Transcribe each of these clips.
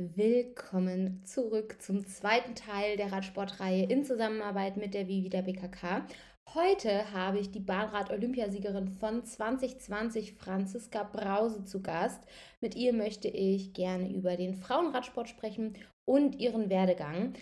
willkommen zurück zum zweiten Teil der Radsportreihe in Zusammenarbeit mit der Vivi der BKK. Heute habe ich die Bahnrad-Olympiasiegerin von 2020, Franziska Brause, zu Gast. Mit ihr möchte ich gerne über den Frauenradsport sprechen und ihren Werdegang.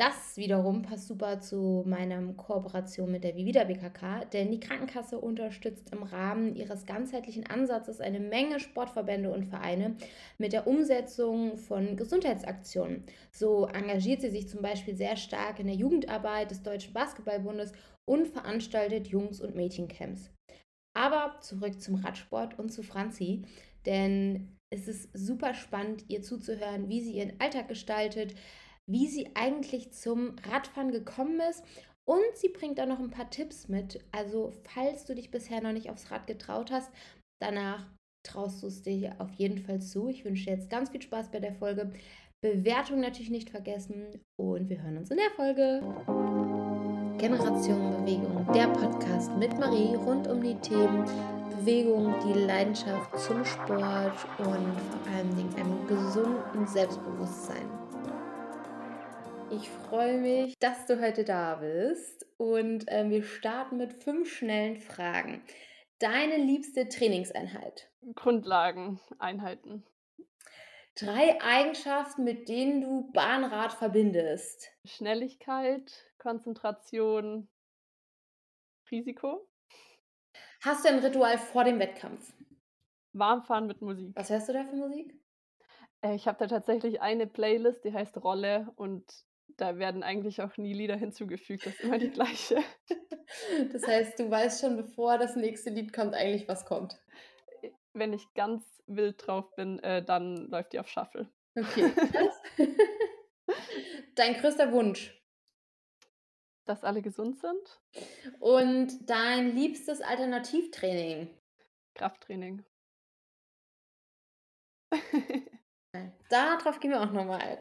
Das wiederum passt super zu meiner Kooperation mit der Vivida BKK, denn die Krankenkasse unterstützt im Rahmen ihres ganzheitlichen Ansatzes eine Menge Sportverbände und Vereine mit der Umsetzung von Gesundheitsaktionen. So engagiert sie sich zum Beispiel sehr stark in der Jugendarbeit des Deutschen Basketballbundes und veranstaltet Jungs- und Mädchencamps. Aber zurück zum Radsport und zu Franzi, denn es ist super spannend, ihr zuzuhören, wie sie ihren Alltag gestaltet, wie sie eigentlich zum Radfahren gekommen ist. Und sie bringt da noch ein paar Tipps mit. Also, falls du dich bisher noch nicht aufs Rad getraut hast, danach traust du es dir auf jeden Fall zu. Ich wünsche dir jetzt ganz viel Spaß bei der Folge. Bewertung natürlich nicht vergessen und wir hören uns in der Folge. Generation Bewegung, der Podcast mit Marie rund um die Themen Bewegung, die Leidenschaft zum Sport und vor allem einem gesunden Selbstbewusstsein. Ich freue mich, dass du heute da bist und äh, wir starten mit fünf schnellen Fragen. Deine liebste Trainingseinheit? Grundlageneinheiten. Drei Eigenschaften, mit denen du Bahnrad verbindest. Schnelligkeit, Konzentration, Risiko. Hast du ein Ritual vor dem Wettkampf? Warmfahren mit Musik. Was hörst du da für Musik? Äh, ich habe da tatsächlich eine Playlist, die heißt Rolle und da werden eigentlich auch nie Lieder hinzugefügt, das ist immer die gleiche. Das heißt, du weißt schon, bevor das nächste Lied kommt, eigentlich was kommt. Wenn ich ganz wild drauf bin, äh, dann läuft die auf Shuffle. Okay. Dein größter Wunsch? Dass alle gesund sind. Und dein liebstes Alternativtraining? Krafttraining. Darauf gehen wir auch nochmal.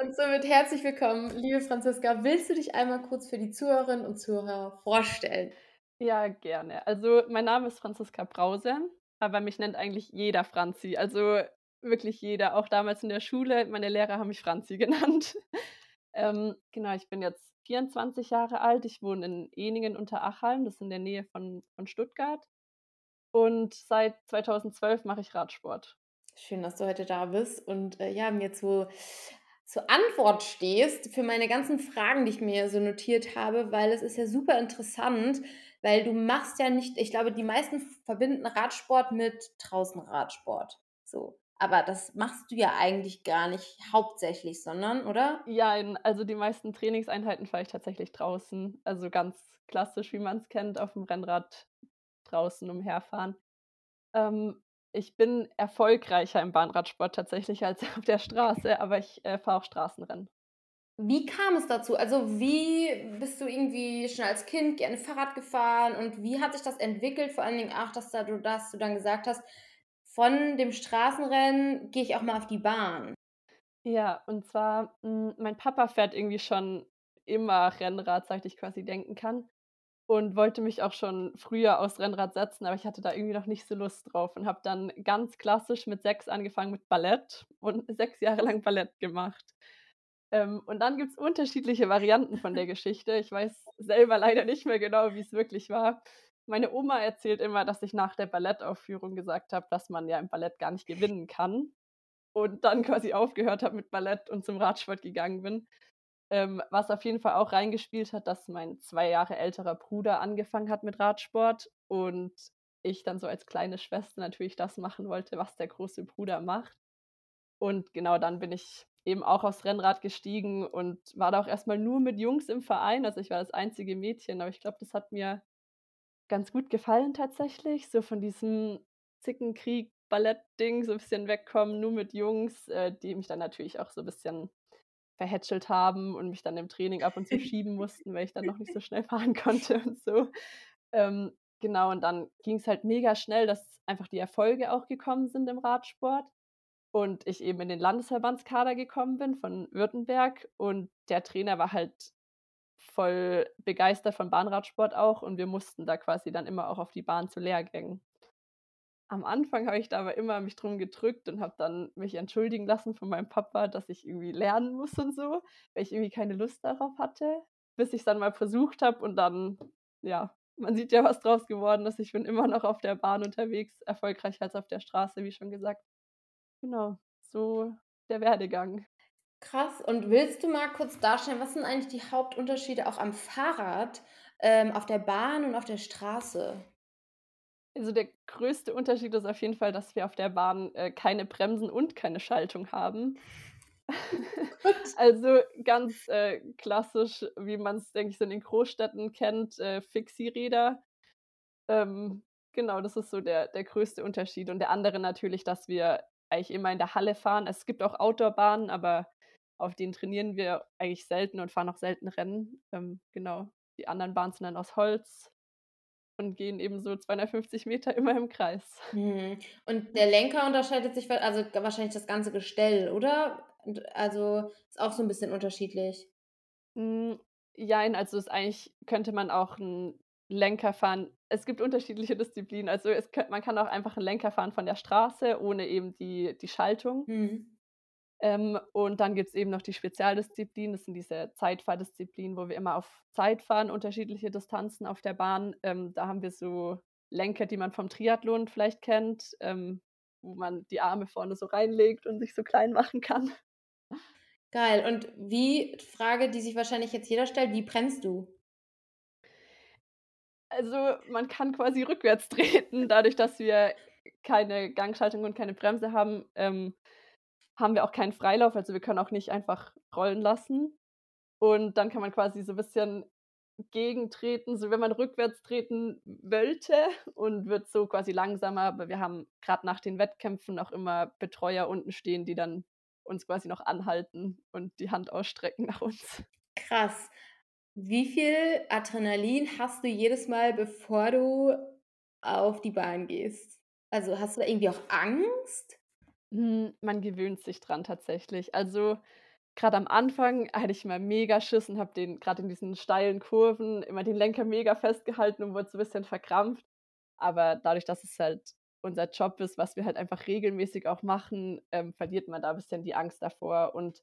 Und somit herzlich willkommen, liebe Franziska. Willst du dich einmal kurz für die Zuhörerinnen und Zuhörer vorstellen? Ja, gerne. Also, mein Name ist Franziska Brause, aber mich nennt eigentlich jeder Franzi. Also wirklich jeder, auch damals in der Schule. Meine Lehrer haben mich Franzi genannt. ähm, genau, ich bin jetzt 24 Jahre alt. Ich wohne in Eningen unter Achalm, das ist in der Nähe von, von Stuttgart. Und seit 2012 mache ich Radsport. Schön, dass du heute da bist und äh, ja, mir zu, zur Antwort stehst für meine ganzen Fragen, die ich mir so notiert habe, weil es ist ja super interessant, weil du machst ja nicht, ich glaube, die meisten verbinden Radsport mit draußen Radsport. So. Aber das machst du ja eigentlich gar nicht hauptsächlich, sondern, oder? Ja, also die meisten Trainingseinheiten fahre ich tatsächlich draußen. Also ganz klassisch, wie man es kennt, auf dem Rennrad draußen umherfahren. Ähm, ich bin erfolgreicher im Bahnradsport tatsächlich als auf der Straße, aber ich äh, fahre auch Straßenrennen. Wie kam es dazu? Also wie bist du irgendwie schon als Kind gerne Fahrrad gefahren und wie hat sich das entwickelt? Vor allen Dingen auch, dass, da du, dass du dann gesagt hast, von dem Straßenrennen gehe ich auch mal auf die Bahn. Ja, und zwar, hm, mein Papa fährt irgendwie schon immer Rennrad, seit ich quasi denken kann und wollte mich auch schon früher aufs Rennrad setzen, aber ich hatte da irgendwie noch nicht so Lust drauf und habe dann ganz klassisch mit sechs angefangen mit Ballett und sechs Jahre lang Ballett gemacht. Ähm, und dann gibt es unterschiedliche Varianten von der Geschichte. Ich weiß selber leider nicht mehr genau, wie es wirklich war. Meine Oma erzählt immer, dass ich nach der Ballettaufführung gesagt habe, dass man ja im Ballett gar nicht gewinnen kann. Und dann quasi aufgehört habe mit Ballett und zum Radsport gegangen bin. Ähm, was auf jeden Fall auch reingespielt hat, dass mein zwei Jahre älterer Bruder angefangen hat mit Radsport und ich dann so als kleine Schwester natürlich das machen wollte, was der große Bruder macht. Und genau dann bin ich eben auch aufs Rennrad gestiegen und war da auch erstmal nur mit Jungs im Verein. Also ich war das einzige Mädchen, aber ich glaube, das hat mir ganz gut gefallen tatsächlich. So von diesem Zickenkrieg, Ballett-Ding so ein bisschen wegkommen, nur mit Jungs, äh, die mich dann natürlich auch so ein bisschen verhätschelt haben und mich dann im Training ab und zu schieben mussten, weil ich dann noch nicht so schnell fahren konnte und so. Ähm, genau, und dann ging es halt mega schnell, dass einfach die Erfolge auch gekommen sind im Radsport und ich eben in den Landesverbandskader gekommen bin von Württemberg und der Trainer war halt voll begeistert von Bahnradsport auch und wir mussten da quasi dann immer auch auf die Bahn zu Lehrgängen. Am Anfang habe ich da aber immer mich drum gedrückt und habe dann mich entschuldigen lassen von meinem Papa, dass ich irgendwie lernen muss und so, weil ich irgendwie keine Lust darauf hatte, bis ich's dann mal versucht habe und dann ja, man sieht ja, was draus geworden ist. Ich bin immer noch auf der Bahn unterwegs, erfolgreicher als auf der Straße, wie schon gesagt. Genau, so der Werdegang. Krass. Und willst du mal kurz darstellen, was sind eigentlich die Hauptunterschiede auch am Fahrrad, ähm, auf der Bahn und auf der Straße? Also, der größte Unterschied ist auf jeden Fall, dass wir auf der Bahn, äh, keine Bremsen und keine Schaltung haben. Also, ganz, äh, klassisch, wie man's, denke ich, so in den Großstädten kennt, äh, Fixie-Räder. Ähm, genau, das ist so der der größte Unterschied. Und der andere natürlich, dass wir eigentlich immer in der Halle fahren. Es gibt auch Outdoor-Bahnen, aber auf denen trainieren wir eigentlich selten und fahren auch selten Rennen. Ähm, genau. Die anderen Bahnen sind dann aus Holz und gehen eben so 250 Meter immer im Kreis. Mhm. Und der Lenker unterscheidet sich also, wahrscheinlich das ganze Gestell, oder? Also, ist auch so 'n bisschen unterschiedlich? Hm, jein, also, ist eigentlich könnte man auch 'n Lenker fahren es gibt unterschiedliche Disziplinen. Also, es man kann auch einfach 'n Lenker fahren von der Straße ohne eben die die Schaltung. Mhm. Ähm, und dann gibt's eben noch die Spezialdisziplinen. Das sind diese Zeitfahrdisziplinen, wo wir immer auf Zeit fahren, unterschiedliche Distanzen auf der Bahn. Ähm, da haben wir so Lenker, die man vom Triathlon vielleicht kennt, ähm, wo man die Arme vorne so reinlegt und sich so klein machen kann. Geil. Und wie Frage, die sich wahrscheinlich jetzt jeder stellt: Wie bremst du? Also, man kann quasi rückwärts treten. Dadurch, dass wir keine Gangschaltung und keine Bremse haben, ähm, haben wir auch keinen Freilauf. Also, wir können auch nicht einfach rollen lassen. Und dann kann man quasi so bisschen gegentreten, so wenn man rückwärts treten wollte und wird so quasi langsamer. Aber wir haben grad nach den Wettkämpfen auch immer Betreuer unten stehen, die dann uns quasi noch anhalten und die Hand ausstrecken nach uns. Krass. Wie viel Adrenalin hast du jedes Mal, bevor du auf die Bahn gehst? Also, hast du da irgendwie auch Angst? Hm, man gewöhnt sich dran tatsächlich. Also, grad am Anfang hatte ich immer mega Schiss und habe den grad in diesen steilen Kurven immer den Lenker mega festgehalten und wurde so bisschen verkrampft. Aber dadurch, dass es halt unser Job ist, was wir halt einfach regelmäßig auch machen, ähm, verliert man da bisschen die Angst davor. Und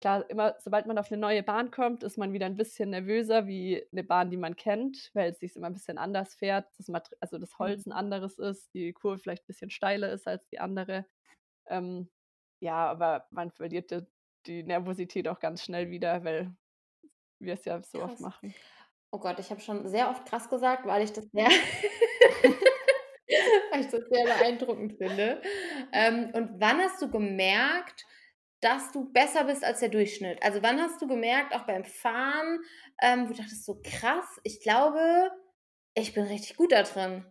klar, immer sobald man auf 'ne neue Bahn kommt, ist man wieder 'n bisschen nervöser wie 'ne Bahn, die man kennt, weil sich's immer 'n bisschen anders fährt, das also, das Holz Mhm. 'n anderes ist, die Kurve vielleicht bisschen steiler ist als die andere. Ähm, ja, aber man verliert da die Nervosität auch ganz schnell wieder, weil wir's ja so oft Krass. machen. Oh Gott, ich habe schon sehr oft krass gesagt, weil ich das sehr weil ich das sehr beeindruckend finde. Ähm, und wann hast du gemerkt, dass du besser bist als der Durchschnitt? Also, wann hast du gemerkt, auch beim Fahren, ähm, wo du dachtest so: „Krass, ich glaube, ich bin richtig gut da drin?“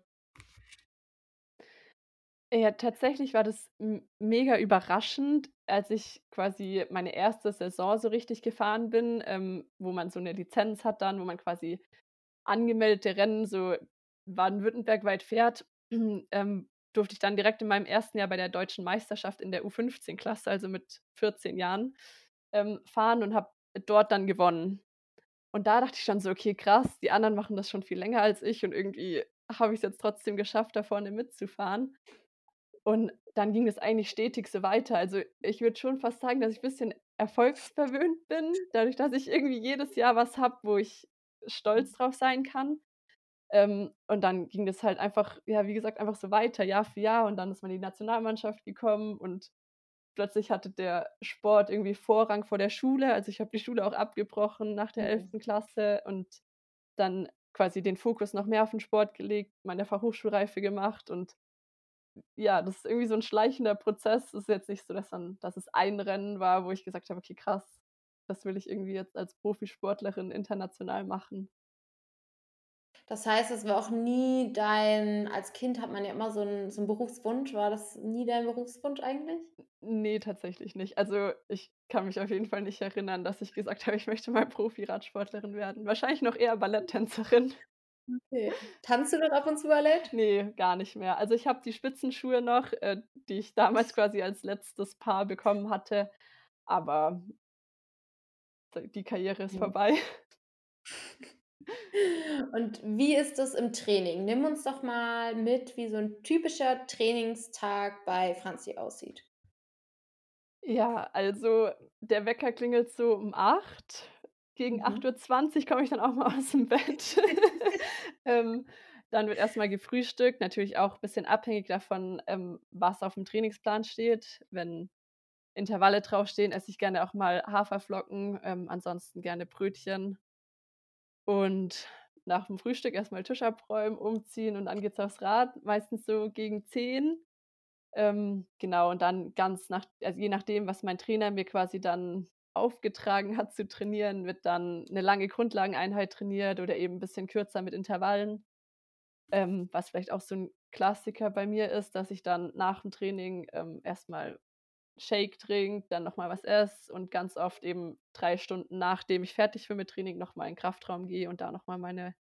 Ja, tatsächlich war das mega überraschend, als ich quasi meine 1. Saison so richtig gefahren bin, ähm, wo man so 'ne Lizenz hat dann, wo man quasi angemeldete Rennen so baden-württembergweit fährt, ähm, durfte ich dann direkt in meinem 1. Jahr bei der Deutschen Meisterschaft in der U15-Klasse, also, mit 14 Jahren, ähm, fahren und habe dort dann gewonnen. Und da dachte ich schon so: „Okay, krass, die anderen machen das schon viel länger als ich und irgendwie habe ich's jetzt trotzdem geschafft, da vorne mitzufahren.“ Und dann ging es eigentlich stetig so weiter. Also, ich würde schon fast sagen, dass ich bisschen erfolgsverwöhnt bin, dadurch, dass ich irgendwie jedes Jahr was habe, wo ich stolz drauf sein kann. Ähm, und dann ging das halt einfach, ja, wie gesagt, einfach so weiter, Jahr für Jahr und dann ist man in die Nationalmannschaft gekommen und plötzlich hatte der Sport irgendwie Vorrang vor der Schule. Also, ich habe die Schule auch abgebrochen nach der Mhm. 11. Klasse und dann quasi den Fokus noch mehr auf 'n Sport gelegt, meine Fachhochschulreife gemacht und ja, das ist irgendwie so 'n schleichender Prozess. Ist jetzt nicht so, dass dann dass es ein Rennen war, wo ich gesagt habe: „Okay, krass, das will ich irgendwie jetzt als Profisportlerin international machen.“ Das heißt, es war auch nie dein als Kind hat man ja immer so 'n so 'n Berufswunsch. War das nie dein Berufswunsch eigentlich? N ne, tatsächlich nicht. Also, ich kann mich auf jeden Fall nicht erinnern, dass ich gesagt habe, ich möchte mal Profi-Radsportlerin werden. Wahrscheinlich noch eher Balletttänzerin. Okay. Tanzt du noch ab und zu Ballett? Ne, gar nicht mehr. Also, ich habe die Spitzenschuhe noch, äh, die ich damals quasi als letztes Paar bekommen hatte, aber die Karriere ist Mhm. vorbei. Und wie ist das im Training? Nimm uns doch mal mit, wie so 'n typischer Trainingstag bei Franzi aussieht. Ja, also der Wecker klingelt so um 8:00. Gegen acht Mhm. Uhr zwanzig komme ich dann auch mal aus'm Bett. Ähm, dann wird erst mal gefrühstückt, natürlich auch bisschen abhängig davon, ähm, was aufm Trainingsplan steht. Wenn Intervalle draufstehen, esse ich gerne auch mal Haferflocken, ähm, ansonsten gerne Brötchen. Und nach'm Frühstück erst mal Tisch abräumen, umziehen und dann geht's aufs Rad, meistens so gegen 10. Ähm, genau, und dann ganz nach also je nachdem, was mein Trainer mir quasi dann aufgetragen hat zu trainieren, wird dann 'ne lange Grundlageneinheit trainiert oder eben 'n bisschen kürzer mit Intervallen. Ähm, was vielleicht auch so 'n Klassiker bei mir ist, dass ich dann nach'm Training, ähm, erst mal Shake trinke, dann noch mal was esse und ganz oft eben 3 Stunden, nachdem ich fertig bin mit Training, noch mal in Kraftraum gehe und da noch mal meine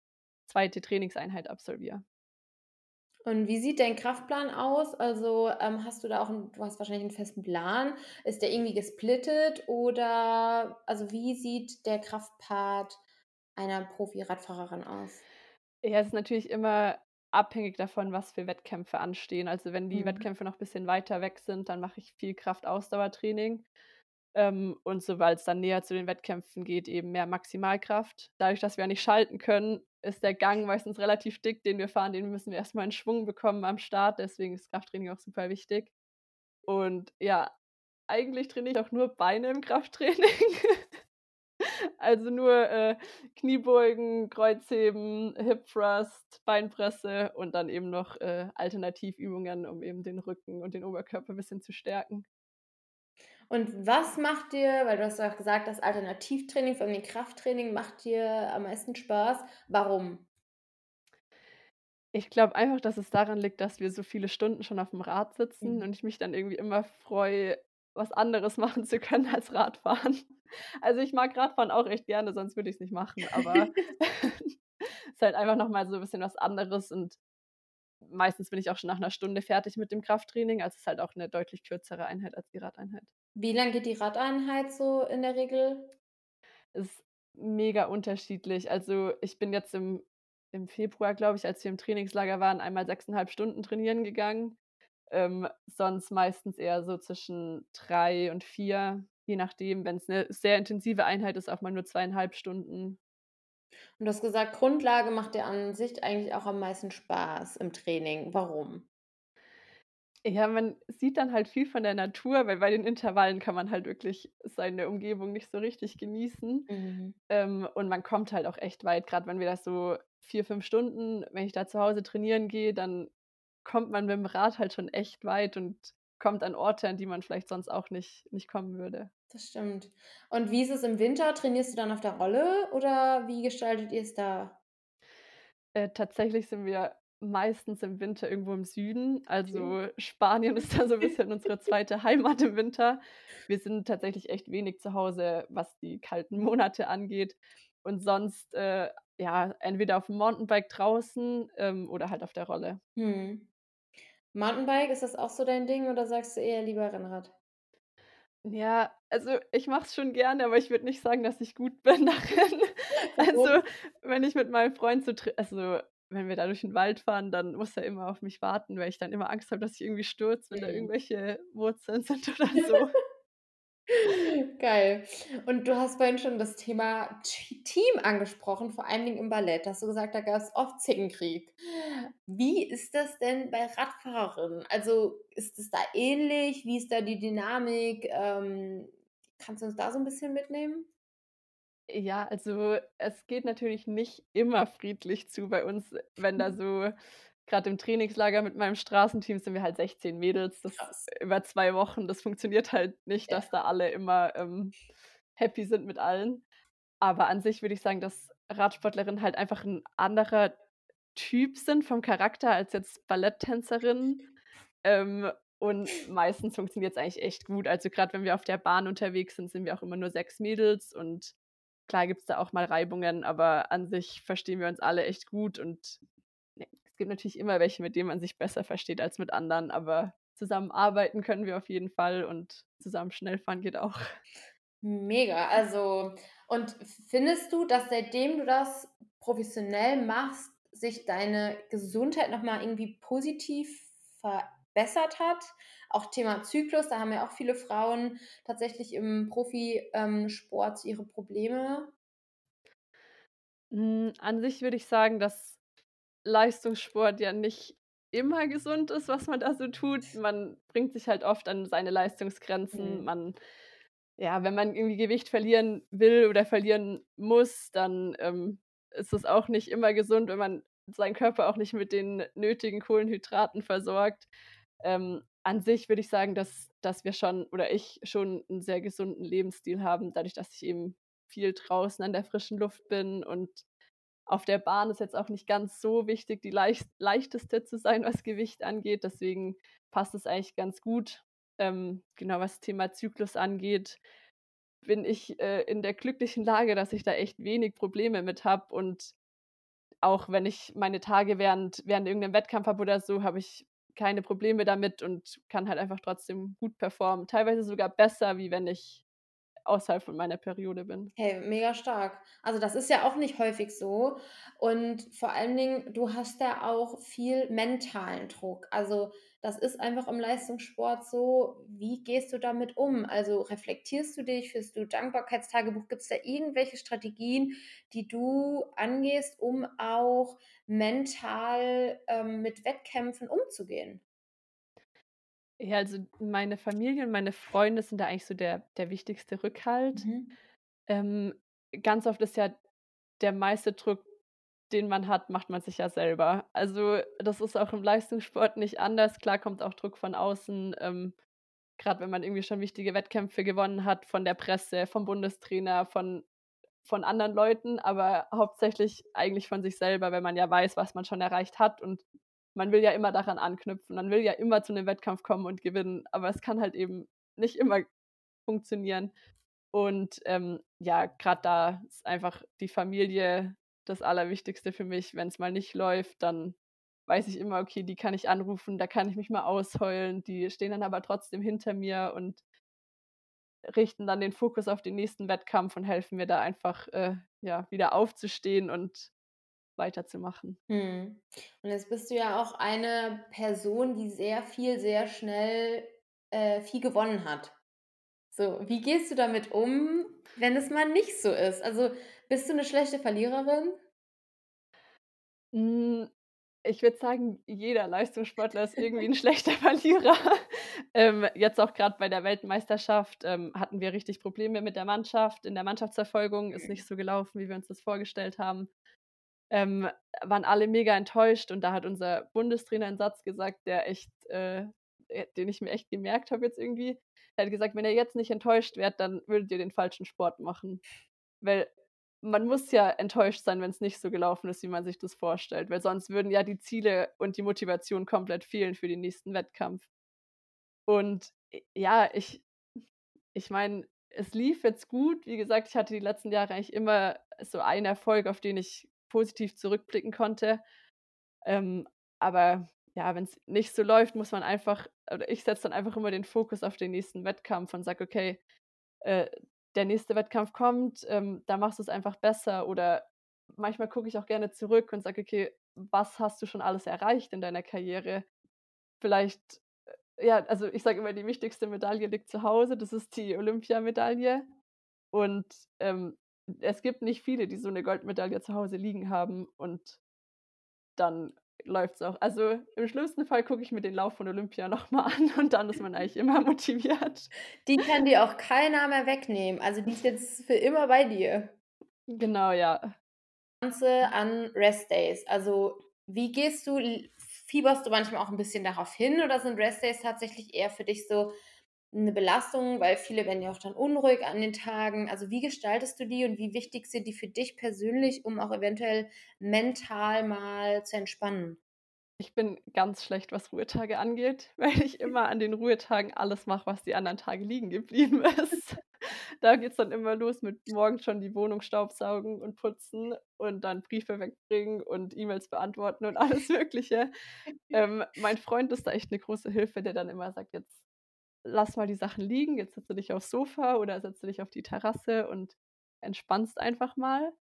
2. Trainingseinheit absolviere. Und wie sieht dein Kraftplan aus? Also, ähm, hast du da auch 'n du hast wahrscheinlich 'n festen Plan. Ist der irgendwie gesplittet oder also, wie sieht der Kraftpart einer Profi-Radfahrerin aus? Ja, ist natürlich immer abhängig davon, was für Wettkämpfe anstehen. Also, wenn die Mhm. Wettkämpfe noch bisschen weiter weg sind, dann mache ich viel Kraft-Ausdauertraining. Ähm, und sobald's dann näher zu den Wettkämpfen geht, eben mehr Maximalkraft. Dadurch, dass wir ja nicht schalten können, ist der Gang meistens relativ dick, den wir fahren, den müssen wir erst mal in Schwung bekommen am Start, deswegen ist Krafttraining auch super wichtig. Und ja, eigentlich trainiere ich auch nur Beine im Krafttraining. Also, nur, äh, Kniebeugen, Kreuzheben, Hip Thrust, Beinpresse und dann eben noch, äh, Alternativübungen, um eben den Rücken und den Oberkörper bisschen zu stärken. Und was macht dir weil du hast ja auch gesagt, das Alternativtraining von dem Krafttraining macht dir am meisten Spaß. Warum? Ich glaube einfach, dass es daran liegt, dass wir so viele Stunden schon auf'm Rad sitzen Mhm. und ich mich dann irgendwie immer freue, was anderes machen zu können als Radfahren. Also, ich mag Radfahren auch echt gerne, sonst würde ich's nicht machen, aber ist halt einfach noch mal so bisschen was anderes und meistens bin ich auch schon nach 'ner Stunde fertig mit dem Krafttraining. Also, es ist halt auch 'ne deutlich kürzere Einheit als die Radeinheit. Wie lang geht die Radeinheit so in der Regel? Ist mega unterschiedlich. Also, ich bin jetzt im im Februar, glaube ich, als wir im Trainingslager waren, einmal 6,5 Stunden trainieren gegangen. Ähm, sonst meistens eher so zwischen 3 und 4, je nachdem. Wenn's 'ne sehr intensive Einheit ist, auch mal nur 2,5 Stunden. Und du hast gesagt, Grundlage macht dir an sich eigentlich auch am meisten Spaß im Training. Warum? Ja, man sieht dann halt viel von der Natur, weil bei den Intervallen kann man halt wirklich seine Umgebung nicht so richtig genießen. Mhm. Ähm, und man kommt halt auch echt weit, grad wenn wir da so 4, 5 Stunden wenn ich da zu Hause trainieren gehe, dann kommt man mit'm Rad halt schon echt weit und kommt an Orte, an die man vielleicht sonst auch nicht nicht kommen würde. Das stimmt. Und wie ist es im Winter? Trainierst du dann auf der Rolle oder wie gestaltet ihr's da? Äh, tatsächlich sind wir meistens im Winter irgendwo im Süden. Also, Spanien ist da so 'n bisschen unsere 2. Heimat im Winter. Wir sind tatsächlich echt wenig zu Hause, was die kalten Monate angeht. Und sonst, äh, ja, entweder auf'm Mountainbike draußen, ähm, oder halt auf der Rolle. Mhm. Mountainbike, ist das auch so dein Ding oder sagst du eher lieber Rennrad? Ja, also, ich mache es schon gerne, aber ich würde nicht sagen, dass ich gut bin darin. Also, wenn ich mit meinem Freund so also, wenn wir da durch 'n Wald fahren, dann muss er immer auf mich warten, weil ich dann immer Angst habe, dass ich irgendwie stürze, wenn da Mhm. irgendwelche Wurzeln sind oder so. Geil. Und du hast vorhin schon das Thema Team angesprochen, vor allen Dingen im Ballett. Hast du gesagt, da gab's oft Zickenkrieg. Wie ist das denn bei Radfahrerinnen? Also, ist es da ähnlich? Wie ist da die Dynamik? Ähm, kannst du uns da so 'n bisschen mitnehmen? Ja, also, es geht natürlich nicht immer friedlich zu bei uns, wenn da so grad im Trainingslager mit meinem Straßenteam sind wir halt 16 Mädels, das Krass. über 2 Wochen. Das funktioniert halt nicht, dass da alle immer, ähm, happy sind mit allen. Aber an sich würde ich sagen, dass Radsportlerinnen halt einfach 'n anderer Typ sind vom Charakter als jetzt Balletttänzerinnen. Ähm, und meistens funktioniert's eigentlich echt gut. Also, grad wenn wir auf der Bahn unterwegs sind, sind wir auch immer nur 6 Mädels und klar gibt's da auch mal Reibungen, aber an sich verstehen wir uns alle echt gut und ne, es gibt natürlich immer welche, mit denen man sich besser versteht als mit anderen, aber zusammenarbeiten können wir auf jeden Fall und zusammen schnell fahren geht auch. Mega. Also und findest du, dass seitdem du das professionell machst, sich deine Gesundheit nochmal irgendwie positiv verbessert hat? Auch Thema Zyklus, da haben ja auch viele Frauen tatsächlich im Profisport ähm, ihre Probleme. Hm, an sich würde ich sagen, dass Leistungssport ja nicht immer gesund ist, was man da so tut. Man bringt sich halt oft an seine Leistungsgrenzen. Mhm. Man ja, wenn man irgendwie Gewicht verlieren will oder verlieren muss, dann, ähm, ist es auch nicht immer gesund, wenn man seinen Körper auch nicht mit den nötigen Kohlenhydraten versorgt. Ähm, an sich würde ich sagen, dass dass wir schon oder ich schon einen sehr gesunden Lebensstil haben, dadurch, dass ich eben viel draußen an der frischen Luft bin und auf der Bahn ist jetzt auch nicht ganz so wichtig, die leicht, leichteste zu sein, was Gewicht angeht. Deswegen passt es eigentlich ganz gut. Ähm, genau was das Thema Zyklus angeht, bin ich äh, in der glücklichen Lage, dass ich da echt wenig Probleme mit habe. Und auch wenn ich meine Tage während, während irgendeinem Wettkampf habe oder so, habe ich keine Probleme damit und kann halt einfach trotzdem gut performen. Teilweise sogar besser, wie wenn ich außerhalb von meiner Periode bin. Hey, mega stark. Also das ist ja auch nicht häufig so. Und vor allen Dingen, du hast ja auch viel mentalen Druck. Also das ist einfach im Leistungssport so. Wie gehst du damit um? Also reflektierst du dich, führst du Dankbarkeitstagebuch? Gibt es da irgendwelche Strategien, die du angehst, um auch mental ähm, mit Wettkämpfen umzugehen? Ja, also meine Familie und meine Freunde sind da eigentlich so der der wichtigste Rückhalt. Mhm. Ähm, ganz oft ist ja der meiste Druck, den man hat, macht man sich ja selber. Also, das ist auch im Leistungssport nicht anders. Klar kommt auch Druck von außen, ähm, grad wenn man irgendwie schon wichtige Wettkämpfe gewonnen hat, von der Presse, vom Bundestrainer, von von anderen Leuten, aber hauptsächlich eigentlich von sich selber, wenn man ja weiß, was man schon erreicht hat und man will ja immer daran anknüpfen. Man will ja immer zu einem Wettkampf kommen und gewinnen, aber es kann halt eben nicht immer funktionieren. Und ähm, ja, gerade da ist einfach die Familie das Allerwichtigste für mich. Wenn es mal nicht läuft, dann weiß ich immer, okay, die kann ich anrufen, da kann ich mich mal ausheulen. Die stehen dann aber trotzdem hinter mir und richten dann den Fokus auf den nächsten Wettkampf und helfen mir da einfach äh, ja, wieder aufzustehen und weiterzumachen. Hm. Und jetzt bist du ja auch eine Person, die sehr viel, sehr schnell äh, viel gewonnen hat. So, wie gehst du damit um, wenn es mal nicht so ist? Also bist du eine schlechte Verliererin? Hm, ich würde sagen, jeder Leistungssportler ist irgendwie ein schlechter Verlierer. Ähm, jetzt auch gerade bei der Weltmeisterschaft ähm, hatten wir richtig Probleme mit der Mannschaft. In der Mannschaftsverfolgung ist nicht so gelaufen, wie wir uns das vorgestellt haben ähm, waren alle mega enttäuscht und da hat unser Bundestrainer einen Satz gesagt, der echt, äh, den ich mir echt gemerkt habe jetzt irgendwie. Er hat gesagt, wenn ihr jetzt nicht enttäuscht werdet, dann würdet ihr den falschen Sport machen. Weil man muss ja enttäuscht sein, wenn es nicht so gelaufen ist, wie man sich das vorstellt, weil sonst würden ja die Ziele und die Motivation komplett fehlen für den nächsten Wettkampf. Und äh, ja, ich, ich meine, es lief jetzt gut. Wie gesagt, ich hatte die letzten Jahre eigentlich immer so einen Erfolg, auf den ich positiv zurückblicken konnte. Ähm, aber ja, wenn es nicht so läuft, muss man einfach, oder ich setze dann einfach immer den Fokus auf den nächsten Wettkampf und sage, okay, äh, der nächste Wettkampf kommt, ähm, da machst du es einfach besser. Oder manchmal gucke ich auch gerne zurück und sage, okay, was hast du schon alles erreicht in deiner Karriere? Vielleicht, äh, ja, also ich sage immer, die wichtigste Medaille liegt zu Hause, das ist die Olympiamedaille. Und ähm, es gibt nicht viele, die so eine Goldmedaille zu Hause liegen haben und dann läuft es auch. Also im schlimmsten Fall gucke ich mir den Lauf von Olympia nochmal an und dann ist man eigentlich immer motiviert. Die kann dir auch keiner mehr wegnehmen. Also die ist jetzt für immer bei dir. Genau, ja. Ganze an Rest-Days. Also wie gehst du, fieberst du manchmal auch ein bisschen darauf hin oder sind Rest-Days tatsächlich eher für dich so, eine Belastung, weil viele werden ja auch dann unruhig an den Tagen. Also wie gestaltest du die und wie wichtig sind die für dich persönlich, um auch eventuell mental mal zu entspannen? Ich bin ganz schlecht, was Ruhetage angeht, weil ich immer an den Ruhetagen alles mache, was die anderen Tage liegen geblieben ist. da geht es dann immer los mit morgens schon die Wohnung staubsaugen und putzen und dann Briefe wegbringen und E-Mails beantworten und alles Mögliche. ähm, mein Freund ist da echt eine große Hilfe, der dann immer sagt, jetzt lass mal die Sachen liegen, jetzt setzt du dich aufs Sofa oder setzt du dich auf die Terrasse und entspannst einfach mal.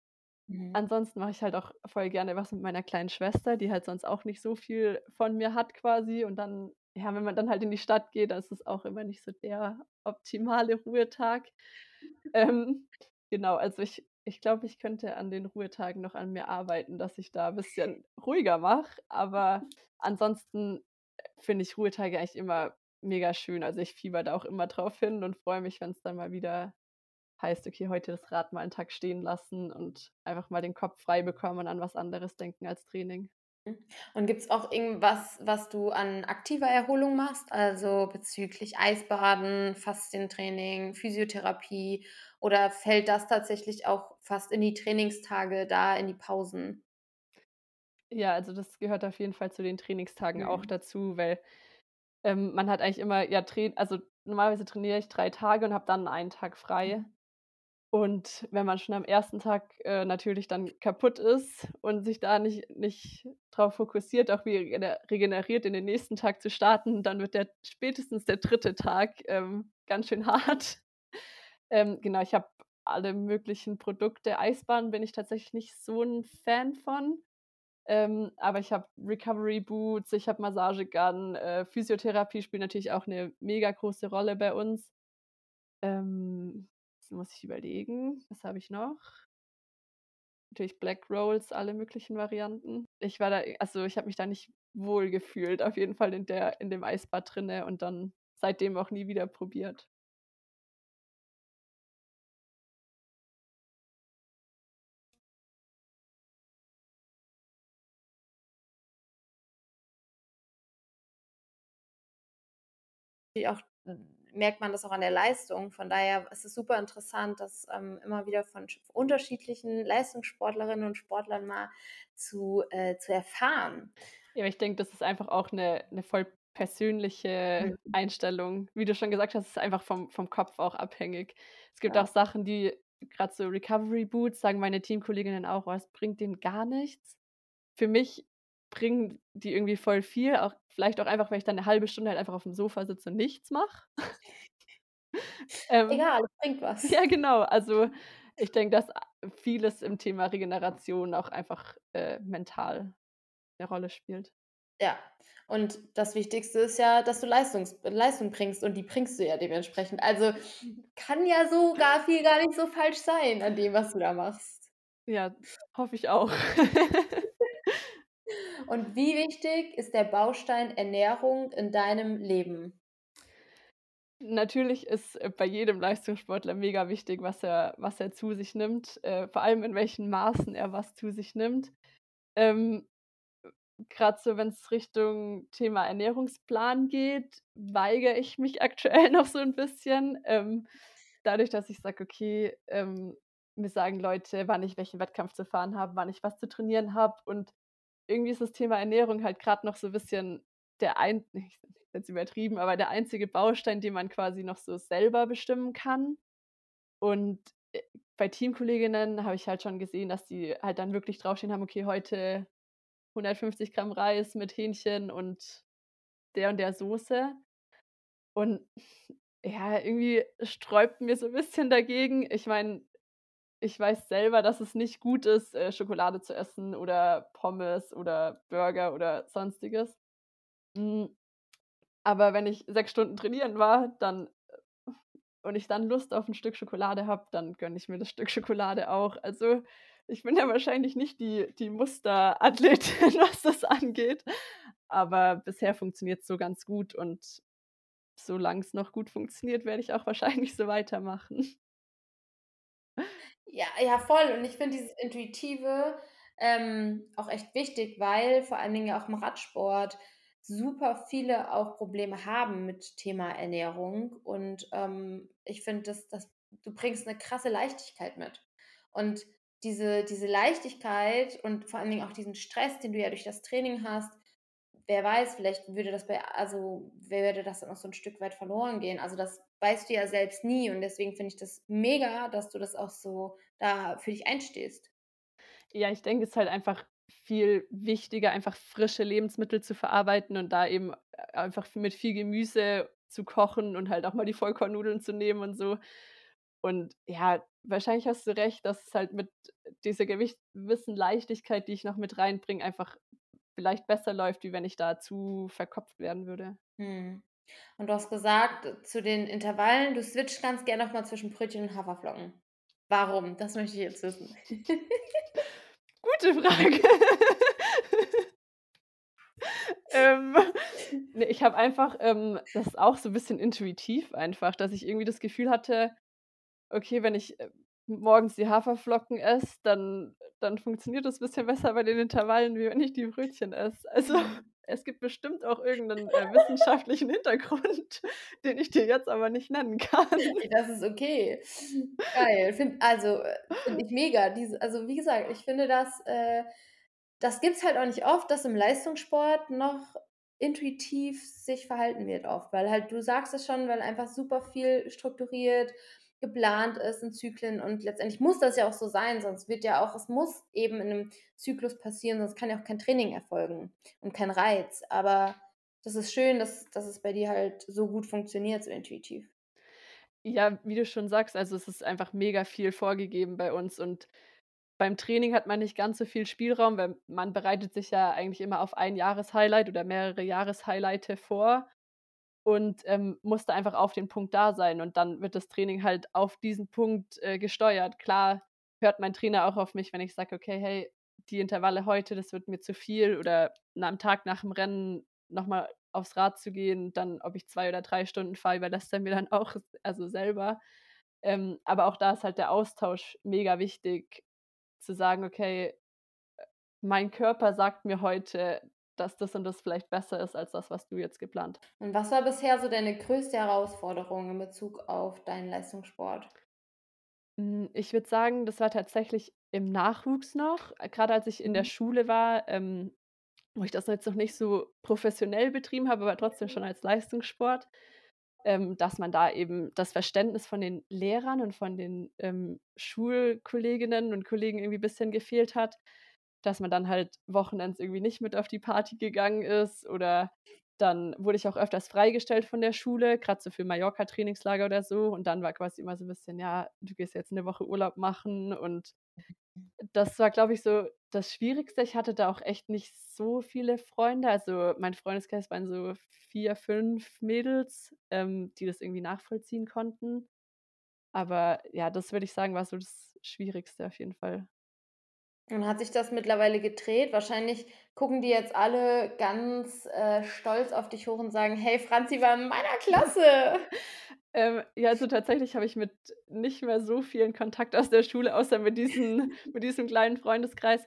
Mhm. Ansonsten mache ich halt auch voll gerne was mit meiner kleinen Schwester, die halt sonst auch nicht so viel von mir hat quasi. Und dann, ja, wenn man dann halt in die Stadt geht, dann ist es auch immer nicht so der optimale Ruhetag. Ähm, genau, also ich ich glaube, ich könnte an den Ruhetagen noch an mir arbeiten, dass ich da ein bisschen ruhiger mache. Aber ansonsten äh, finde ich Ruhetage eigentlich immer mega schön. Also ich fieber da auch immer drauf hin und freue mich, wenn es dann mal wieder heißt, okay, heute das Rad mal einen Tag stehen lassen und einfach mal den Kopf frei bekommen und an was anderes denken als Training. Mhm. Und gibt es auch irgendwas, was du an aktiver Erholung machst, also bezüglich Eisbaden, Faszientraining, Physiotherapie oder fällt das tatsächlich auch fast in die Trainingstage da, in die Pausen? Ja, also das gehört auf jeden Fall zu den Trainingstagen auch mhm. dazu, weil ähm, man hat eigentlich immer, ja, also normalerweise trainiere ich drei Tage und habe dann einen Tag frei. Mhm. Und wenn man schon am ersten Tag, äh, natürlich dann kaputt ist und sich da nicht nicht drauf fokussiert, auch wieder regeneriert in den nächsten Tag zu starten, dann wird der spätestens der dritte Tag, ähm, ganz schön hart. Ähm, genau, ich habe alle möglichen Produkte. Eisbahn bin ich tatsächlich nicht so ein Fan von, ähm, aber ich habe Recovery Boots, ich habe Massagegun, äh, Physiotherapie spielt natürlich auch eine mega große Rolle bei uns. Ähm muss ich überlegen. Was habe ich noch? Natürlich Black Rolls, alle möglichen Varianten. Ich war da also, ich habe mich da nicht wohl gefühlt, auf jeden Fall in der in dem Eisbad drinne und dann seitdem auch nie wieder probiert. Auch merkt man das auch an der Leistung. Von daher ist es super interessant, das ähm, immer wieder von unterschiedlichen Leistungssportlerinnen und Sportlern mal zu, äh, zu erfahren. Ja, ich denke, das ist einfach auch eine, eine voll persönliche mhm. Einstellung. Wie du schon gesagt hast, ist einfach vom, vom Kopf auch abhängig. Es gibt ja. auch Sachen, die gerade so Recovery Boots, sagen meine Teamkolleginnen auch, was oh, bringt denen gar nichts. Für mich bringen die irgendwie voll viel, auch vielleicht auch einfach, weil ich dann eine halbe Stunde halt einfach auf dem Sofa sitze und nichts mache. ähm, Egal, es bringt was. Ja, genau. Also ich denke, dass vieles im Thema Regeneration auch einfach äh, mental eine Rolle spielt. Ja, und das Wichtigste ist ja, dass du Leistungs Leistung bringst und die bringst du ja dementsprechend. Also kann ja so gar viel gar nicht so falsch sein an dem, was du da machst. Ja, hoffe ich auch. Und wie wichtig ist der Baustein Ernährung in deinem Leben? Natürlich ist äh, bei jedem Leistungssportler mega wichtig, was er, was er zu sich nimmt, äh, vor allem in welchen Maßen er was zu sich nimmt. Ähm, Gerade so, wenn es Richtung Thema Ernährungsplan geht, weigere ich mich aktuell noch so ein bisschen. Ähm, dadurch, dass ich sage, okay, ähm, mir sagen Leute, wann ich welchen Wettkampf zu fahren habe, wann ich was zu trainieren habe und irgendwie ist das Thema Ernährung halt gerade noch so ein bisschen der ein jetzt übertrieben, aber der einzige Baustein, den man quasi noch so selber bestimmen kann. Und äh, bei Teamkolleginnen habe ich halt schon gesehen, dass die halt dann wirklich draufstehen haben, okay, heute 150 Gramm Reis mit Hähnchen und der und der Soße. Und ja, irgendwie sträubt mir so ein bisschen dagegen. Ich meine, ich weiß selber, dass es nicht gut ist, äh, Schokolade zu essen oder Pommes oder Burger oder Sonstiges. Hm, aber wenn ich sechs Stunden trainieren war, dann äh, und ich dann Lust auf ein Stück Schokolade habe, dann gönne ich mir das Stück Schokolade auch. Also, ich bin ja wahrscheinlich nicht die die Musterathletin, was das angeht, aber bisher funktioniert es so ganz gut und solange es noch gut funktioniert, werde ich auch wahrscheinlich so weitermachen. Ja, ja, voll. Und ich finde dieses Intuitive ähm, auch echt wichtig, weil vor allen Dingen ja auch im Radsport super viele auch Probleme haben mit Thema Ernährung. Und ähm, ich finde, dass, dass du bringst eine krasse Leichtigkeit mit. Und diese, diese Leichtigkeit und vor allen Dingen auch diesen Stress, den du ja durch das Training hast, wer weiß, vielleicht würde das bei, also würde das dann auch so ein Stück weit verloren gehen. Also das weißt du ja selbst nie und deswegen finde ich das mega, dass du das auch so da für dich einstehst. Ja, ich denke, es ist halt einfach viel wichtiger, einfach frische Lebensmittel zu verarbeiten und da eben äh, einfach mit viel Gemüse zu kochen und halt auch mal die Vollkornnudeln zu nehmen und so. Und ja, wahrscheinlich hast du recht, dass es halt mit dieser gewissen Leichtigkeit, die ich noch mit reinbringe, einfach vielleicht besser läuft, wie wenn ich da zu verkopft werden würde. Mhm. Und du hast gesagt, zu den Intervallen, du switcht ganz gerne noch mal zwischen Brötchen und Haferflocken. Warum? Das möchte ich jetzt wissen. Gute Frage. ähm, ne, ich habe einfach, ähm, das ist auch so ein bisschen intuitiv einfach, dass ich irgendwie das Gefühl hatte, okay, wenn ich äh, morgens die Haferflocken esse, dann, dann funktioniert das ein bisschen besser bei den Intervallen, wie wenn ich die Brötchen esse. Also es gibt bestimmt auch irgendeinen äh, wissenschaftlichen Hintergrund, den ich dir jetzt aber nicht nennen kann. Das ist okay. Geil. Find, also, äh, finde ich mega. Diese, also, wie gesagt, ich finde das, äh, das gibt es halt auch nicht oft, dass im Leistungssport noch intuitiv sich verhalten wird oft, weil halt, du sagst es schon, weil einfach super viel strukturiert, geplant ist in Zyklen und letztendlich muss das ja auch so sein, sonst wird ja auch, es muss eben in einem Zyklus passieren, sonst kann ja auch kein Training erfolgen und kein Reiz. Aber das ist schön, dass, dass es bei dir halt so gut funktioniert, so intuitiv. Ja, wie du schon sagst, also es ist einfach mega viel vorgegeben bei uns und beim Training hat man nicht ganz so viel Spielraum, weil man bereitet sich ja eigentlich immer auf ein Jahreshighlight oder mehrere Jahreshighlighte vor und, ähm, muss da einfach auf den Punkt da sein und dann wird das Training halt auf diesen Punkt, äh, gesteuert. Klar hört mein Trainer auch auf mich, wenn ich sage: „Okay, hey, die Intervalle heute, das wird mir zu viel“ oder am Tag nach dem Rennen noch mal aufs Rad zu gehen, dann ob ich 2 oder 3 Stunden fahre, überlässt er mir dann auch also selber. Ähm, aber auch da ist halt der Austausch mega wichtig, zu sagen: „Okay, mein Körper sagt mir heute, dass das und das vielleicht besser ist als das, was du jetzt geplant hast.“ Und was war bisher so deine größte Herausforderung in Bezug auf deinen Leistungssport? Hm, ich würde sagen, das war tatsächlich im Nachwuchs noch, äh, grade als ich in der Mhm. Schule war, ähm, wo ich das jetzt noch nicht so professionell betrieben habe, aber trotzdem schon als Leistungssport, ähm, dass man da eben das Verständnis von den Lehrern und von den, ähm, Schulkolleginnen und Kollegen irgendwie bisschen gefehlt hat, dass man dann halt wochenends irgendwie nicht mit auf die Party gegangen ist oder dann wurde ich auch öfters freigestellt von der Schule, grad so für Mallorca-Trainingslager oder so und dann war quasi immer so 'n bisschen: „Ja, du gehst jetzt 'ne Woche Urlaub machen“ und das war, glaube ich, so das Schwierigste. Ich hatte da auch echt nicht so viele Freunde. Also, mein Freundeskreis waren so 4, 5 Mädels, ähm, die das irgendwie nachvollziehen konnten. Aber ja, das würde ich sagen, war so das Schwierigste auf jeden Fall. Und hat sich das mittlerweile gedreht? Wahrscheinlich gucken die jetzt alle ganz, äh, stolz auf dich hoch und sagen: „Hey, Franzi war in meiner Klasse.“ Ähm, ja, also tatsächlich habe ich mit nicht mehr so vielen Kontakt aus der Schule, außer mit diesen mit diesem kleinen Freundeskreis.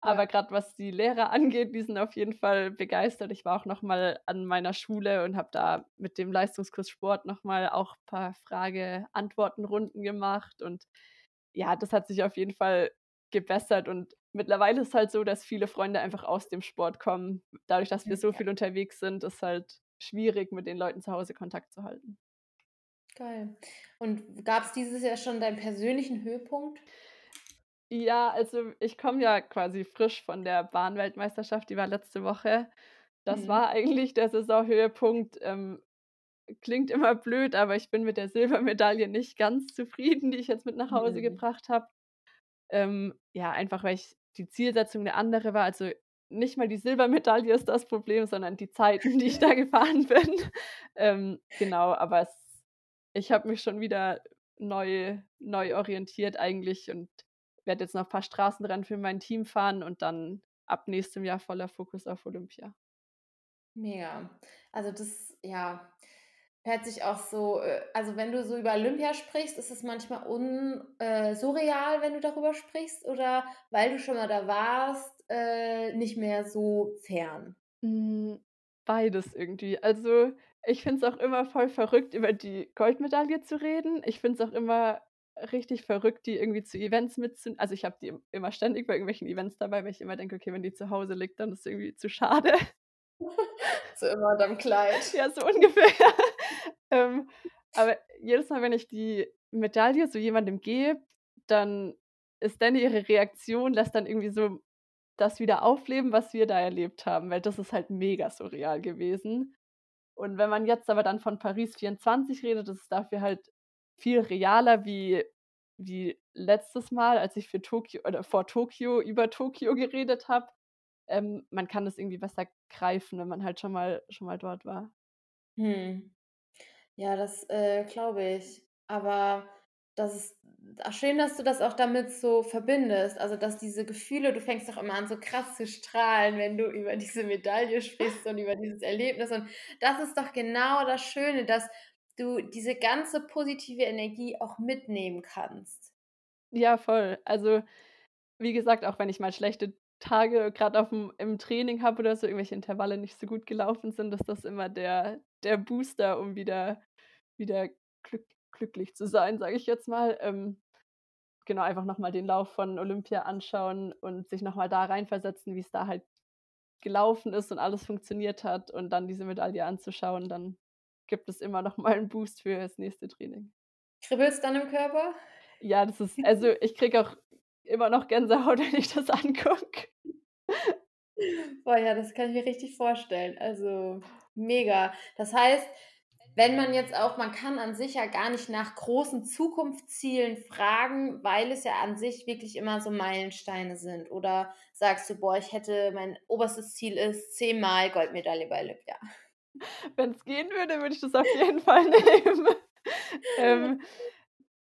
Aber Ja. grad was die Lehrer angeht, die sind auf jeden Fall begeistert. Ich war auch noch mal an meiner Schule und habe da mit dem Leistungskurs Sport noch mal auch paar Frage-Antworten-Runden gemacht und ja, das hat sich auf jeden Fall gebessert und mittlerweile ist halt so, dass viele Freunde einfach aus dem Sport kommen. Dadurch, dass wir so viel unterwegs sind, ist halt schwierig, mit den Leuten zu Hause Kontakt zu halten. geil. Und gab's dieses Jahr schon deinen persönlichen Höhepunkt? Ja, also ich komme ja quasi frisch von der Bahnweltmeisterschaft, die war letzte Woche. Das Mhm. war eigentlich der Saisonhöhepunkt. Ähm, klingt immer blöd, aber ich bin mit der Silbermedaille nicht ganz zufrieden, die ich jetzt mit nach Hause Mhm. gebracht habe. Ähm, ja, einfach weil ich die Zielsetzung 'ne andere war. Also, nicht mal die Silbermedaille ist das Problem, sondern die Zeiten, die ich da gefahren bin. Ähm, genau, aber es ich habe mich schon wieder neu neu orientiert eigentlich und werde jetzt noch paar Straßenrennen für mein Team fahren und dann ab nächstem Jahr voller Fokus auf Olympia. Mega. Also das, ja, hört sich auch so, äh, also wenn du so über Olympia sprichst, ist es manchmal un, äh, surreal, wenn du darüber sprichst, oder weil du schon mal da warst, äh, nicht mehr so fern? Hm, beides irgendwie. Also, ich finde es auch immer voll verrückt, über die Goldmedaille zu reden. Ich finde es auch immer richtig verrückt, die irgendwie zu Events mitzun also, ich habe die im immer ständig bei irgendwelchen Events dabei, weil ich immer denke: „Okay, wenn die zu Hause liegt, dann ist es irgendwie zu schade.“ So immer unterm Kleid. Ja, so ungefähr. Ähm, aber jedes Mal, wenn ich die Medaille so jemandem gebe, dann ist dann ihre Reaktion lässt dann irgendwie so das wieder aufleben, was wir da erlebt haben, weil das ist halt mega surreal gewesen. Und wenn man jetzt aber dann von Paris 24 redet, das ist dafür halt viel realer wie wie letztes Mal, als ich für Tokio oder vor Tokio über Tokio geredet habe. Ähm, man kann das irgendwie besser greifen, wenn man halt schon mal schon mal dort war. Mhm. Ja, das, äh, glaube ich. Aber das ist ach, schön, dass du das auch damit so verbindest. Also, dass diese Gefühle du fängst doch immer an, so krass zu strahlen, wenn du über diese Medaille sprichst und über dieses Erlebnis. Und das ist doch genau das Schöne, dass du diese ganze positive Energie auch mitnehmen kannst. Ja, voll. Also, wie gesagt, auch wenn ich mal schlechte Tage aufm im Training habe oder so, irgendwelche Intervalle nicht so gut gelaufen sind, ist das immer der der Booster, um wieder wieder glück glücklich zu sein, sage ich jetzt mal. Ähm, genau, einfach noch mal den Lauf von Olympia anschauen und sich noch mal da reinversetzen, wie's da halt gelaufen ist und alles funktioniert hat und dann diese Medaille anzuschauen, dann gibt es immer noch mal 'n Boost fürs nächste Training. Kribbelt's dann im Körper? Ja, das ist also, ich kriege auch immer noch Gänsehaut, wenn ich das angucke. Boah, ja, das kann ich mir richtig vorstellen. Also, mega. Das heißt, wenn man jetzt auch man kann an sich ja gar nicht nach großen Zukunftszielen fragen, weil es ja an sich wirklich immer so Meilensteine sind. Oder sagst du: „Boah, ich hätte mein oberstes Ziel ist zehnmal Goldmedaille bei Olympia?“ Wenn's gehen würde, würde ich das auf jeden Fall nehmen. Ähm,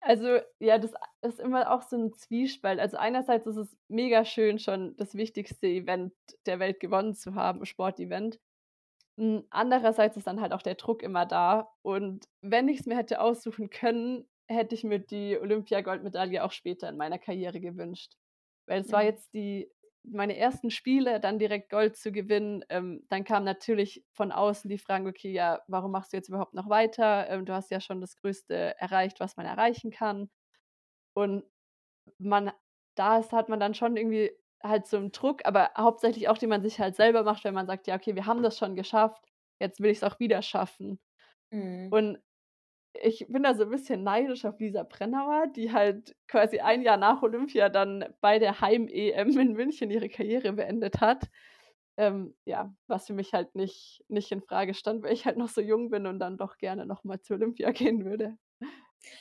also, ja, das ist immer auch so 'n Zwiespalt. Also, einerseits ist es mega schön, schon das wichtigste Event der Welt gewonnen zu haben, Sportevent. Hm, andererseits ist dann halt auch der Druck immer da. Und wenn ich's mir hätte aussuchen können, hätte ich mir die Olympiagoldmedaille auch später in meiner Karriere gewünscht. Weil es war Mhm. jetzt die meine ersten Spiele, dann direkt Gold zu gewinnen. Ähm, dann kam natürlich von außen die Fragen: „Okay, ja, warum machst du jetzt überhaupt noch weiter? Ähm, du hast ja schon das Größte erreicht, was man erreichen kann.“ Und man da ist hat man dann schon irgendwie halt so 'n Druck, aber hauptsächlich auch, den man sich halt selber macht, wenn man sagt: „Ja, okay, wir haben das schon geschafft, jetzt will ich's auch wieder schaffen.“ Mhm. Und ich bin da so 'n bisschen neidisch auf Lisa Brennauer, die halt quasi ein Jahr nach Olympia dann bei der Heim-EM in München ihre Karriere beendet hat. Ähm, ja, was für mich halt nicht nicht infrage stand, weil ich halt noch so jung bin und dann doch gerne noch mal zu Olympia gehen würde.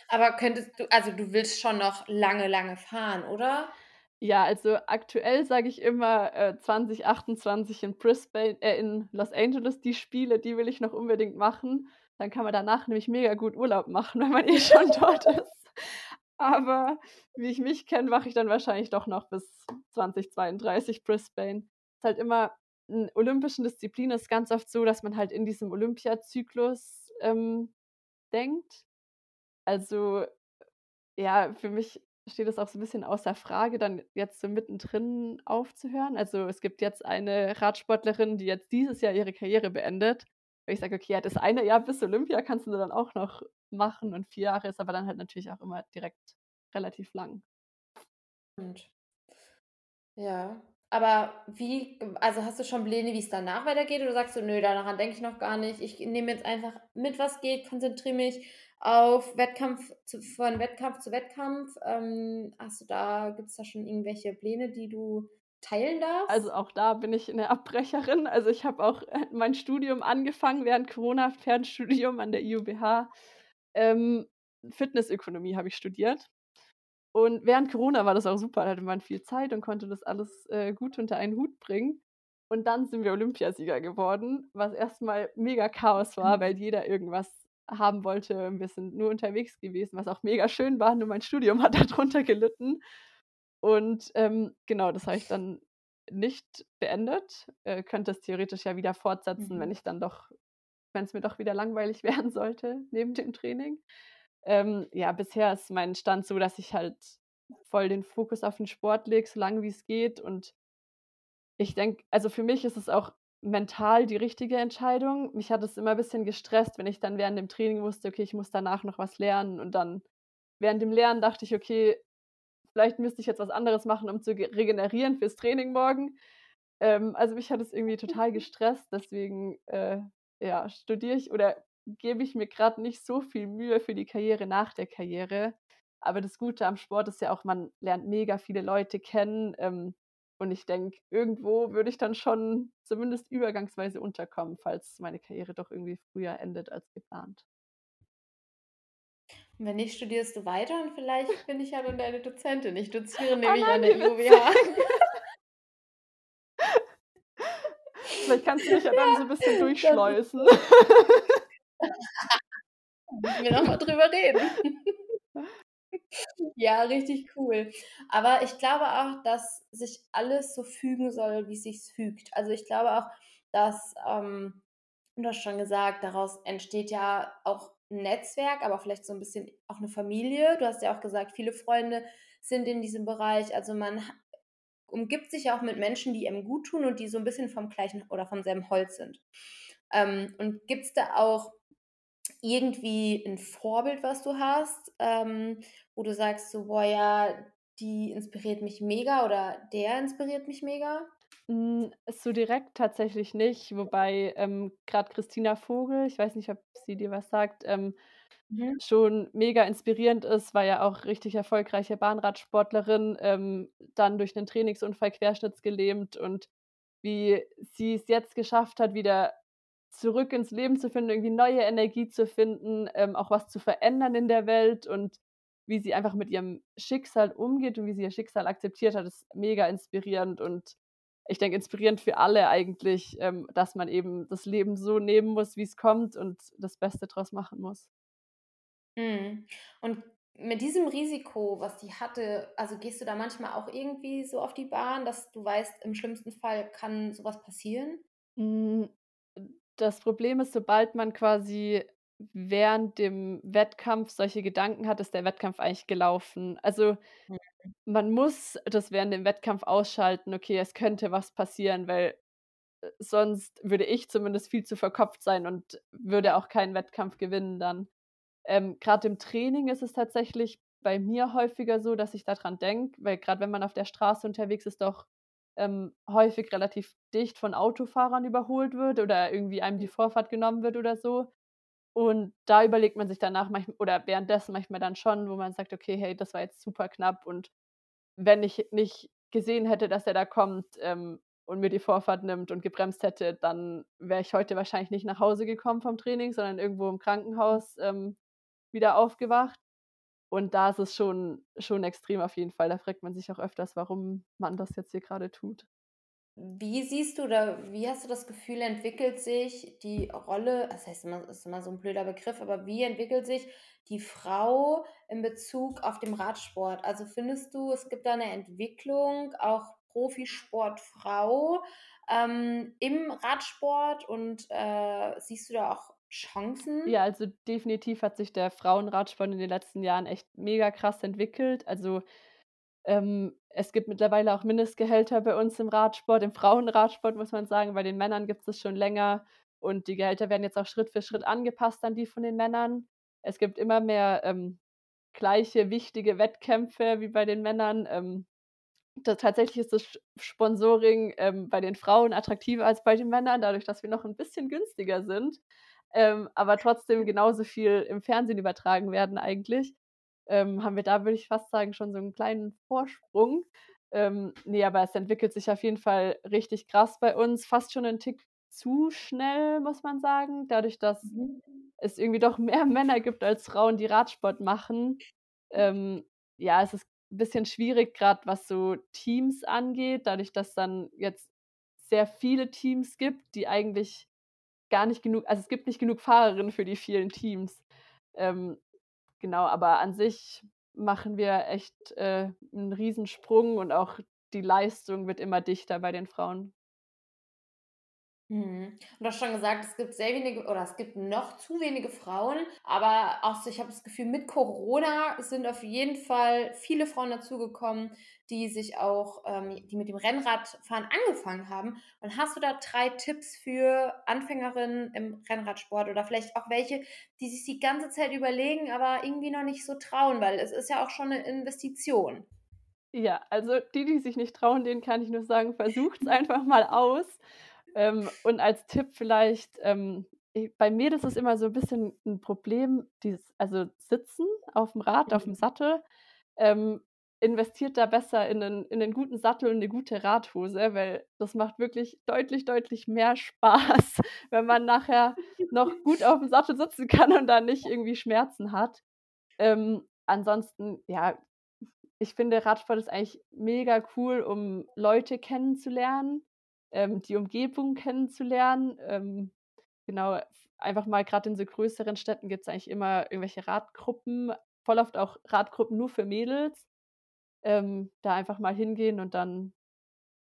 Aber könntest du also, du willst schon noch lange, lange fahren, oder? Ja, also, aktuell sage ich immer, äh, 2028 in Brisbane äh, in Los Angeles, die Spiele, die will ich noch unbedingt machen. Dann kann man danach nämlich mega gut Urlaub machen, wenn man eh schon dort ist. Aber wie ich mich kenne, mache ich dann wahrscheinlich doch noch bis 2032 Brisbane. Ist halt immer in olympischen Disziplinen ist ganz oft so, dass man halt in diesem Olympiazyklus, ähm, denkt. Also, ja, für mich steht das auch so 'n bisschen außer Frage, dann jetzt so mittendrin aufzuhören. Also, es gibt jetzt eine Radsportlerin, die jetzt dieses Jahr ihre Karriere beendet. Wo ich sage: „Okay, ja, das eine Jahr bis Olympia kannst du dann auch noch machen und 4 Jahre ist aber dann halt natürlich auch immer direkt relativ lang.“ Und Ja, aber wie also, hast du schon Pläne, wie's danach weitergeht oder sagst du: „Nö, daran denke ich noch gar nicht. Ich nehme jetzt einfach mit, was geht, konzentriere mich auf Wettkampf zu von Wettkampf zu Wettkampf.“ Ähm, hast du da gibt's da schon irgendwelche Pläne, die du teilen darfst? Also, auch da bin ich 'ne Abbrecherin. Also, ich habe auch, äh, mein Studium angefangen während Corona, Fernstudium an der IUBH. Ähm, Fitnessökonomie habe ich studiert. Und während Corona war das auch super, da hatte man viel Zeit und konnte das alles, äh, gut unter einen Hut bringen. Und dann sind wir Olympiasieger geworden, was erst mal mega Chaos war, weil jeder irgendwas haben wollte. Wir sind nur unterwegs gewesen, was auch mega schön war, nur mein Studium hat da drunter gelitten. Und, ähm, genau, das habe ich dann nicht beendet. Äh, könnte es theoretisch ja wieder fortsetzen, wenn Mhm. ich dann doch wenn's mir doch wieder langweilig werden sollte neben dem Training. Ähm, ja, bisher ist mein Stand so, dass ich halt voll den Fokus auf den Sport lege, so lange wie's geht. Und ich denke also, für mich ist es auch mental die richtige Entscheidung. Mich hat es immer bisschen gestresst, wenn ich dann während dem Training wusste: „Okay, ich muss danach noch was lernen.“ Und dann während dem Lernen dachte ich: „Okay, vielleicht müsste ich jetzt was anderes machen, um zu ge regenerieren fürs Training morgen.“ Ähm, also, mich hat es irgendwie total gestresst, deswegen, äh, ja, studiere ich oder gebe ich mir grad nicht so viel Mühe für die Karriere nach der Karriere. Aber das Gute am Sport ist ja auch, man lernt mega viele Leute kennen. Ähm, und ich denke, irgendwo würde ich dann schon zumindest übergangsweise unterkommen, falls meine Karriere doch irgendwie früher endet als geplant. Wenn nicht, studierst du weiter und vielleicht bin ich ja dann deine Dozentin. Ich doziere Oh nämlich an nein, der witzig. Vielleicht kannst du mich ja dann so 'n bisschen durchschleusen. Müssen wir noch mal drüber reden. Ja, richtig cool. Aber ich glaube auch, dass sich alles so fügen soll, wie sich's fügt. Also, ich glaube auch, dass, ähm du hast schon gesagt, daraus entsteht ja auch 'n Netzwerk, aber vielleicht so 'n bisschen auch 'ne Familie. Du hast ja auch gesagt, viele Freunde sind in diesem Bereich. Also, man umgibt sich auch mit Menschen, die einem guttun und die so 'n bisschen vom gleichen oder vom selben Holz sind. Ähm, und gibt's da auch irgendwie 'n Vorbild, was du hast, ähm, wo du sagst so: „Boah, ja, die inspiriert mich mega“, oder „der inspiriert mich mega“? Hm, so direkt tatsächlich nicht, wobei, ähm, grad Christina Vogel, ich weiß nicht, ob sie dir was sagt, ähm, Mhm. schon mega inspirierend ist, war ja auch richtig erfolgreiche Bahnradsportlerin, ähm, dann durch 'nen Trainingsunfall querschnittsgelähmt und wie sie's jetzt geschafft hat, wieder zurück ins Leben zu finden, irgendwie neue Energie zu finden, ähm, auch was zu verändern in der Welt und wie sie einfach mit ihrem Schicksal umgeht und wie sie ihr Schicksal akzeptiert hat, ist mega inspirierend und ich denke, inspirierend für alle eigentlich, ähm, dass man eben das Leben so nehmen muss, wie's kommt und das Beste draus machen muss. Mhm. Und mit diesem Risiko, was die hatte also, gehst du da manchmal auch irgendwie so auf die Bahn, dass du weißt, im schlimmsten Fall kann so was passieren? Hm, das Problem ist, sobald man quasi während dem Wettkampf solche Gedanken hat, ist der Wettkampf eigentlich gelaufen. Also, Mhm. man muss das während dem Wettkampf ausschalten: „Okay, es könnte was passieren“, weil, äh, sonst würde ich zumindest viel zu verkopft sein und würde auch keinen Wettkampf gewinnen dann. Ähm, grad im Training ist es tatsächlich bei mir häufiger so, dass ich da dran denke, weil grad wenn man auf der Straße unterwegs ist, doch, ähm, häufig relativ dicht von Autofahrern überholt wird oder irgendwie einem die Vorfahrt genommen wird oder so. Und da überlegt man sich danach manchm oder währenddessen manchmal dann schon, wo man sagt: „Okay, hey, das war jetzt super knapp und wenn ich nicht gesehen hätte, dass er da kommt, ähm, und mir die Vorfahrt nimmt und gebremst hätte, dann wäre ich heute wahrscheinlich nicht nach Hause gekommen vom Training, sondern irgendwo im Krankenhaus, ähm, wieder aufgewacht.“ Und da ist es schon schon extrem auf jeden Fall. Da fragt man sich auch öfters, warum man das jetzt hier grade tut. Wie siehst du oder wie hast du das Gefühl, entwickelt sich die Rolle das heißt immer ist immer so 'n blöder Begriff, aber wie entwickelt sich die Frau in Bezug auf dem Radsport? Also, findest du, es gibt da 'ne Entwicklung, auch Profisportfrau, ähm, im Radsport und, äh, siehst du da auch Chancen? Ja, also, definitiv hat sich der Frauenradsport in den letzten Jahren echt mega krass entwickelt. Also, ähm, es gibt mittlerweile auch Mindestgehälter bei uns im Radsport, im Frauenradsport, muss man sagen. Bei den Männern gibt's das schon länger und die Gehälter werden jetzt auch Schritt für Schritt angepasst an die von den Männern. Es gibt immer mehr, ähm, gleiche wichtige Wettkämpfe wie bei den Männern. Ähm, ta tatsächlich ist das Sponsoring, ähm, bei den Frauen attraktiver als bei den Männern, dadurch, dass wir noch 'n bisschen günstiger sind, ähm, aber trotzdem genauso viel im Fernsehen übertragen werden eigentlich. Ähm, haben wir da, würde ich fast sagen, schon so 'n kleinen Vorsprung. Ähm, ne, aber es entwickelt sich auf jeden Fall richtig krass bei uns, fast schon 'n Tick zu schnell, muss man sagen, dadurch, dass Mhm. es irgendwie doch mehr Männer gibt als Frauen, die Radsport machen. Ähm, ja, es ist bisschen schwierig, grad was so Teams angeht, dadurch, dass dann jetzt sehr viele Teams gibt, die eigentlich gar nicht genug also, es gibt nicht genug Fahrerinnen für die vielen Teams. Ähm, genau, aber an sich machen wir echt, äh, 'n Riesensprung und auch die Leistung wird immer dichter bei den Frauen. Mhm. Du hast schon gesagt, es gibt sehr wenige oder es gibt noch zu wenige Frauen, aber auch so ich habe das Gefühl, mit Corona sind auf jeden Fall viele Frauen dazugekommen, die sich auch ähm, die mit dem Rennradfahren angefangen haben. Und hast du da 3 Tipps für Anfängerinnen im Rennradsport oder vielleicht auch welche, die sich's die ganze Zeit überlegen, aber irgendwie noch nicht so trauen, weil es ist ja auch schon 'ne Investition. Ja, also, die, die sich nicht trauen, denen kann ich nur sagen: „Versucht's einfach mal aus.“ Ähm, und als Tipp vielleicht, ähm, bei mir ist es immer so 'n bisschen 'n Problem, dieses also, Sitzen auf'm Rad, auf'm Mhm. Sattel. Ähm, investiert da besser in 'nen in 'nen guten Sattel und 'ne gute Radhose, weil das macht wirklich deutlich, deutlich mehr Spaß, wenn man nachher noch gut auf'm Sattel sitzen kann und da nicht irgendwie Schmerzen hat. Ähm, ansonsten, ja, ich finde, Radsport ist eigentlich mega cool, um Leute kennenzulernen, ähm, die Umgebung kennenzulernen. Ähm, genau, einfach mal gerade in so größeren Städten gibt es eigentlich immer irgendwelche Radgruppen, voll oft auch Radgruppen nur für Mädels. Ähm, da einfach mal hingehen und dann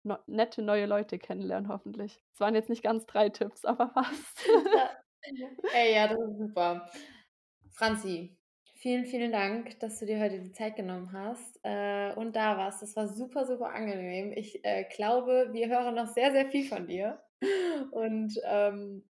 no nette neue Leute kennenlernen hoffentlich. Es waren jetzt nicht ganz 3 Tipps, aber fast. Ey, ja, das ist super. Franzi, vielen, vielen Dank, dass du dir heute die Zeit genommen hast, äh, und da warst. Das war super, super angenehm. Ich, äh, glaube, wir hören noch sehr, sehr viel von dir und, ähm,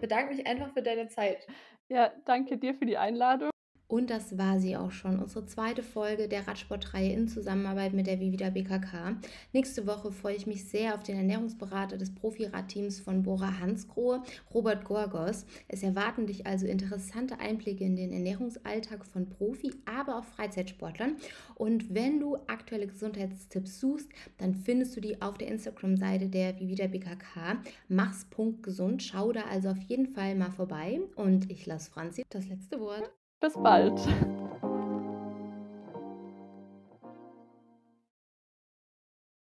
bedanke mich einfach für deine Zeit. Ja, danke dir für die Einladung. Und das war sie auch schon, unsere zweite Folge der Radsportreihe in Zusammenarbeit mit der Vivida BKK. Nächste Woche freue ich mich sehr auf den Ernährungsberater des Profiradteams von Bora Hansgrohe, Robert Gorgos. Es erwarten dich also interessante Einblicke in den Ernährungsalltag von Profi, aber auch Freizeitsportlern. Und wenn du aktuelle Gesundheitstipps suchst, dann findest du die auf der Instagram-Seite der Vivida BKK. Mach's.gesund. Schau da also auf jeden Fall mal vorbei. Und ich lasse Franzi das letzte Wort. Bis bald.